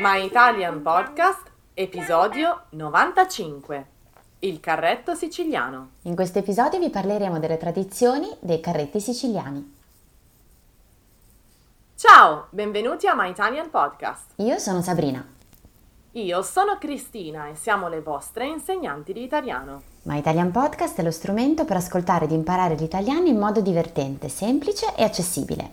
My Italian Podcast, episodio 95. Il carretto siciliano. In questo episodio vi parleremo delle tradizioni dei carretti siciliani. Ciao, benvenuti a My Italian Podcast. Io sono Sabrina. Io sono Cristina e siamo le vostre insegnanti di italiano. My Italian Podcast è lo strumento per ascoltare ed imparare l'italiano in modo divertente, semplice e accessibile.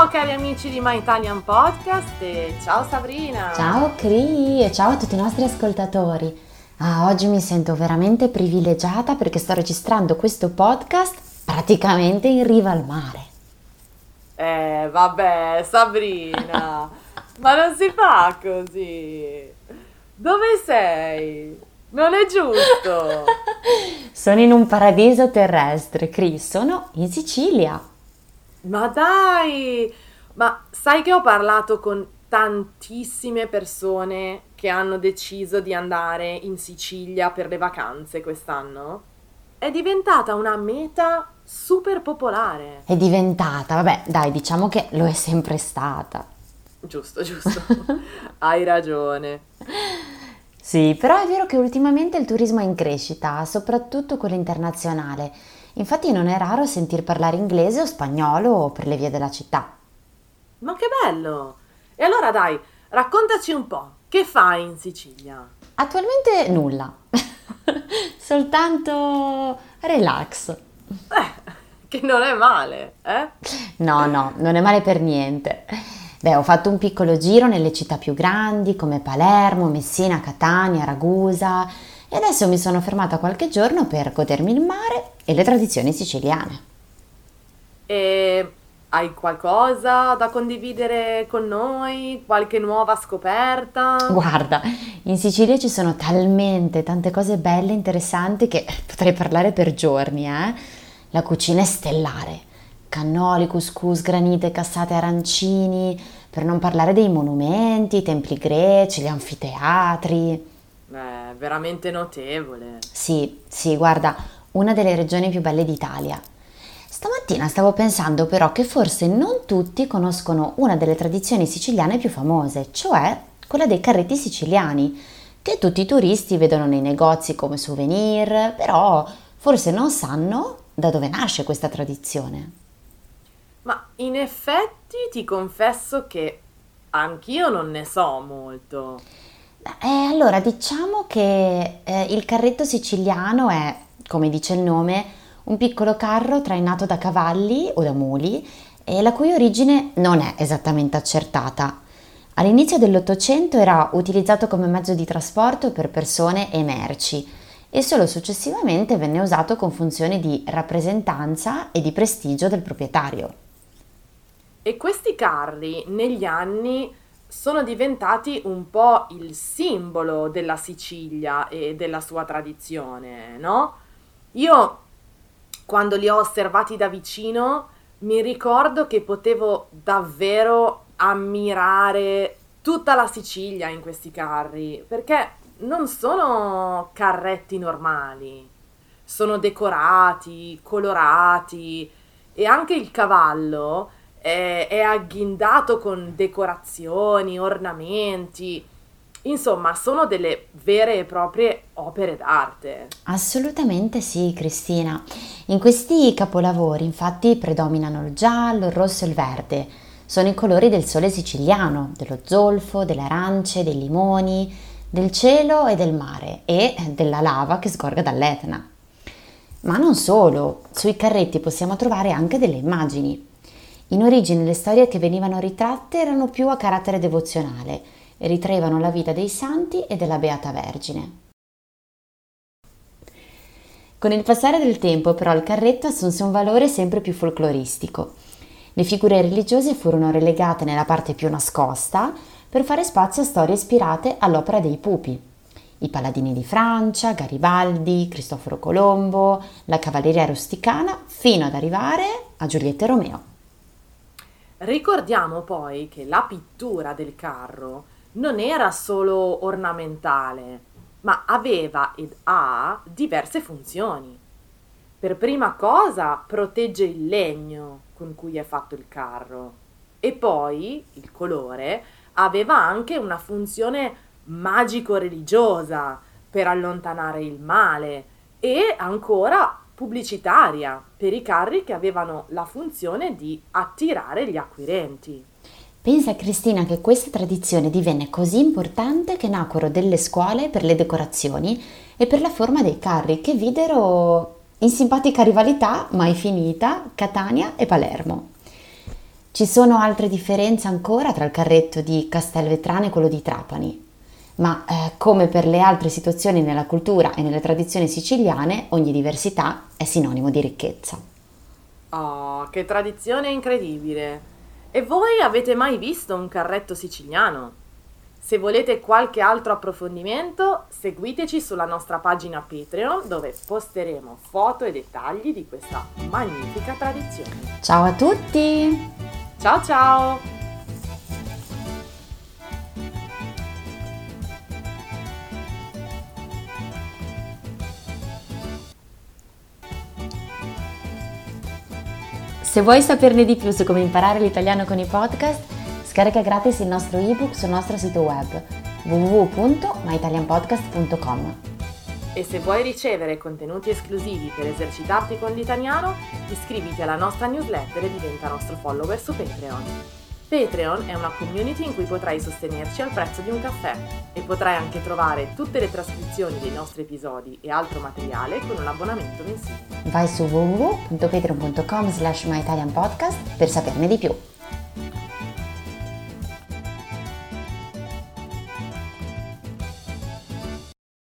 Ciao cari amici di My Italian Podcast e ciao Sabrina! Ciao Cri e ciao a tutti i nostri ascoltatori. Ah, oggi mi sento veramente privilegiata perché sto registrando questo podcast praticamente in riva al mare. Eh, vabbè, Sabrina, ma non si fa così. Dove sei? Non è giusto. sono in un paradiso terrestre, Cris, sono in Sicilia. Ma dai! Ma sai che ho parlato con tantissime persone che hanno deciso di andare in Sicilia per le vacanze quest'anno? È diventata una meta super popolare. È diventata, vabbè, dai, diciamo che lo è sempre stata. Giusto, giusto. Hai ragione. Sì, però è vero che ultimamente il turismo è in crescita, soprattutto quello internazionale. Infatti non è raro sentir parlare inglese o spagnolo per le vie della città. Ma che bello! E allora dai, raccontaci un po', che fai in Sicilia? Attualmente nulla, soltanto relax. Eh, che non è male, eh? No, no, non è male per niente. Beh, ho fatto un piccolo giro nelle città più grandi come Palermo, Messina, Catania, Ragusa e adesso mi sono fermata qualche giorno per godermi il mare e le tradizioni siciliane. E hai qualcosa da condividere con noi? Qualche nuova scoperta? Guarda, in Sicilia ci sono talmente tante cose belle e interessanti che potrei parlare per giorni, eh? La cucina è stellare. Cannoli, couscous, granite, cassate, arancini, per non parlare dei monumenti, i templi greci, gli anfiteatri. Beh, veramente notevole. Sì, sì, guarda, una delle regioni più belle d'Italia. Stamattina stavo pensando però che forse non tutti conoscono una delle tradizioni siciliane più famose, cioè quella dei carretti siciliani, che tutti i turisti vedono nei negozi come souvenir, però forse non sanno da dove nasce questa tradizione. Ma in effetti ti confesso che anch'io non ne so molto. Eh, allora, diciamo che eh, il carretto siciliano è, come dice il nome, un piccolo carro trainato da cavalli o da muli e la cui origine non è esattamente accertata. All'inizio dell'Ottocento era utilizzato come mezzo di trasporto per persone e merci e solo successivamente venne usato con funzioni di rappresentanza e di prestigio del proprietario. E questi carri negli anni sono diventati un po' il simbolo della Sicilia e della sua tradizione, no? Io quando li ho osservati da vicino mi ricordo che potevo davvero ammirare tutta la Sicilia in questi carri, perché non sono carretti normali, sono decorati, colorati e anche il cavallo è, è agghindato con decorazioni, ornamenti. Insomma, sono delle vere e proprie opere d'arte. Assolutamente sì, Cristina. In questi capolavori infatti predominano il giallo, il rosso e il verde. Sono i colori del sole siciliano, dello zolfo, delle arance, dei limoni, del cielo e del mare e della lava che scorga dall'Etna. Ma non solo, sui carretti possiamo trovare anche delle immagini. In origine le storie che venivano ritratte erano più a carattere devozionale e ritraevano la vita dei santi e della Beata Vergine. Con il passare del tempo però il carretto assunse un valore sempre più folcloristico. Le figure religiose furono relegate nella parte più nascosta, per fare spazio a storie ispirate all'opera dei pupi. I paladini di Francia, Garibaldi, Cristoforo Colombo, la cavalleria rusticana, fino ad arrivare a Giulietta e Romeo. Ricordiamo poi che la pittura del carro non era solo ornamentale, ma aveva ed ha diverse funzioni. Per prima cosa protegge il legno con cui è fatto il carro e poi il colore aveva anche una funzione magico-religiosa per allontanare il male e ancora pubblicitaria per i carri che avevano la funzione di attirare gli acquirenti. Pensa Cristina che questa tradizione divenne così importante che nacquero delle scuole per le decorazioni e per la forma dei carri che videro in simpatica rivalità mai finita Catania e Palermo. Ci sono altre differenze ancora tra il carretto di Castelvetrano e quello di Trapani, ma eh, come per le altre situazioni nella cultura e nelle tradizioni siciliane, ogni diversità è sinonimo di ricchezza. Oh, che tradizione incredibile! E voi avete mai visto un carretto siciliano? Se volete qualche altro approfondimento, seguiteci sulla nostra pagina Patreon dove posteremo foto e dettagli di questa magnifica tradizione. Ciao a tutti! Ciao ciao! Se vuoi saperne di più su come imparare l'italiano con i podcast, scarica gratis il nostro ebook sul nostro sito web www.myitalianpodcast.com. E se vuoi ricevere contenuti esclusivi per esercitarti con l'italiano, iscriviti alla nostra newsletter e diventa nostro follower su Patreon. Patreon è una community in cui potrai sostenerci al prezzo di un caffè e potrai anche trovare tutte le trascrizioni dei nostri episodi e altro materiale con un abbonamento mensile. Vai su www.patreon.com slash myitalianpodcast per saperne di più.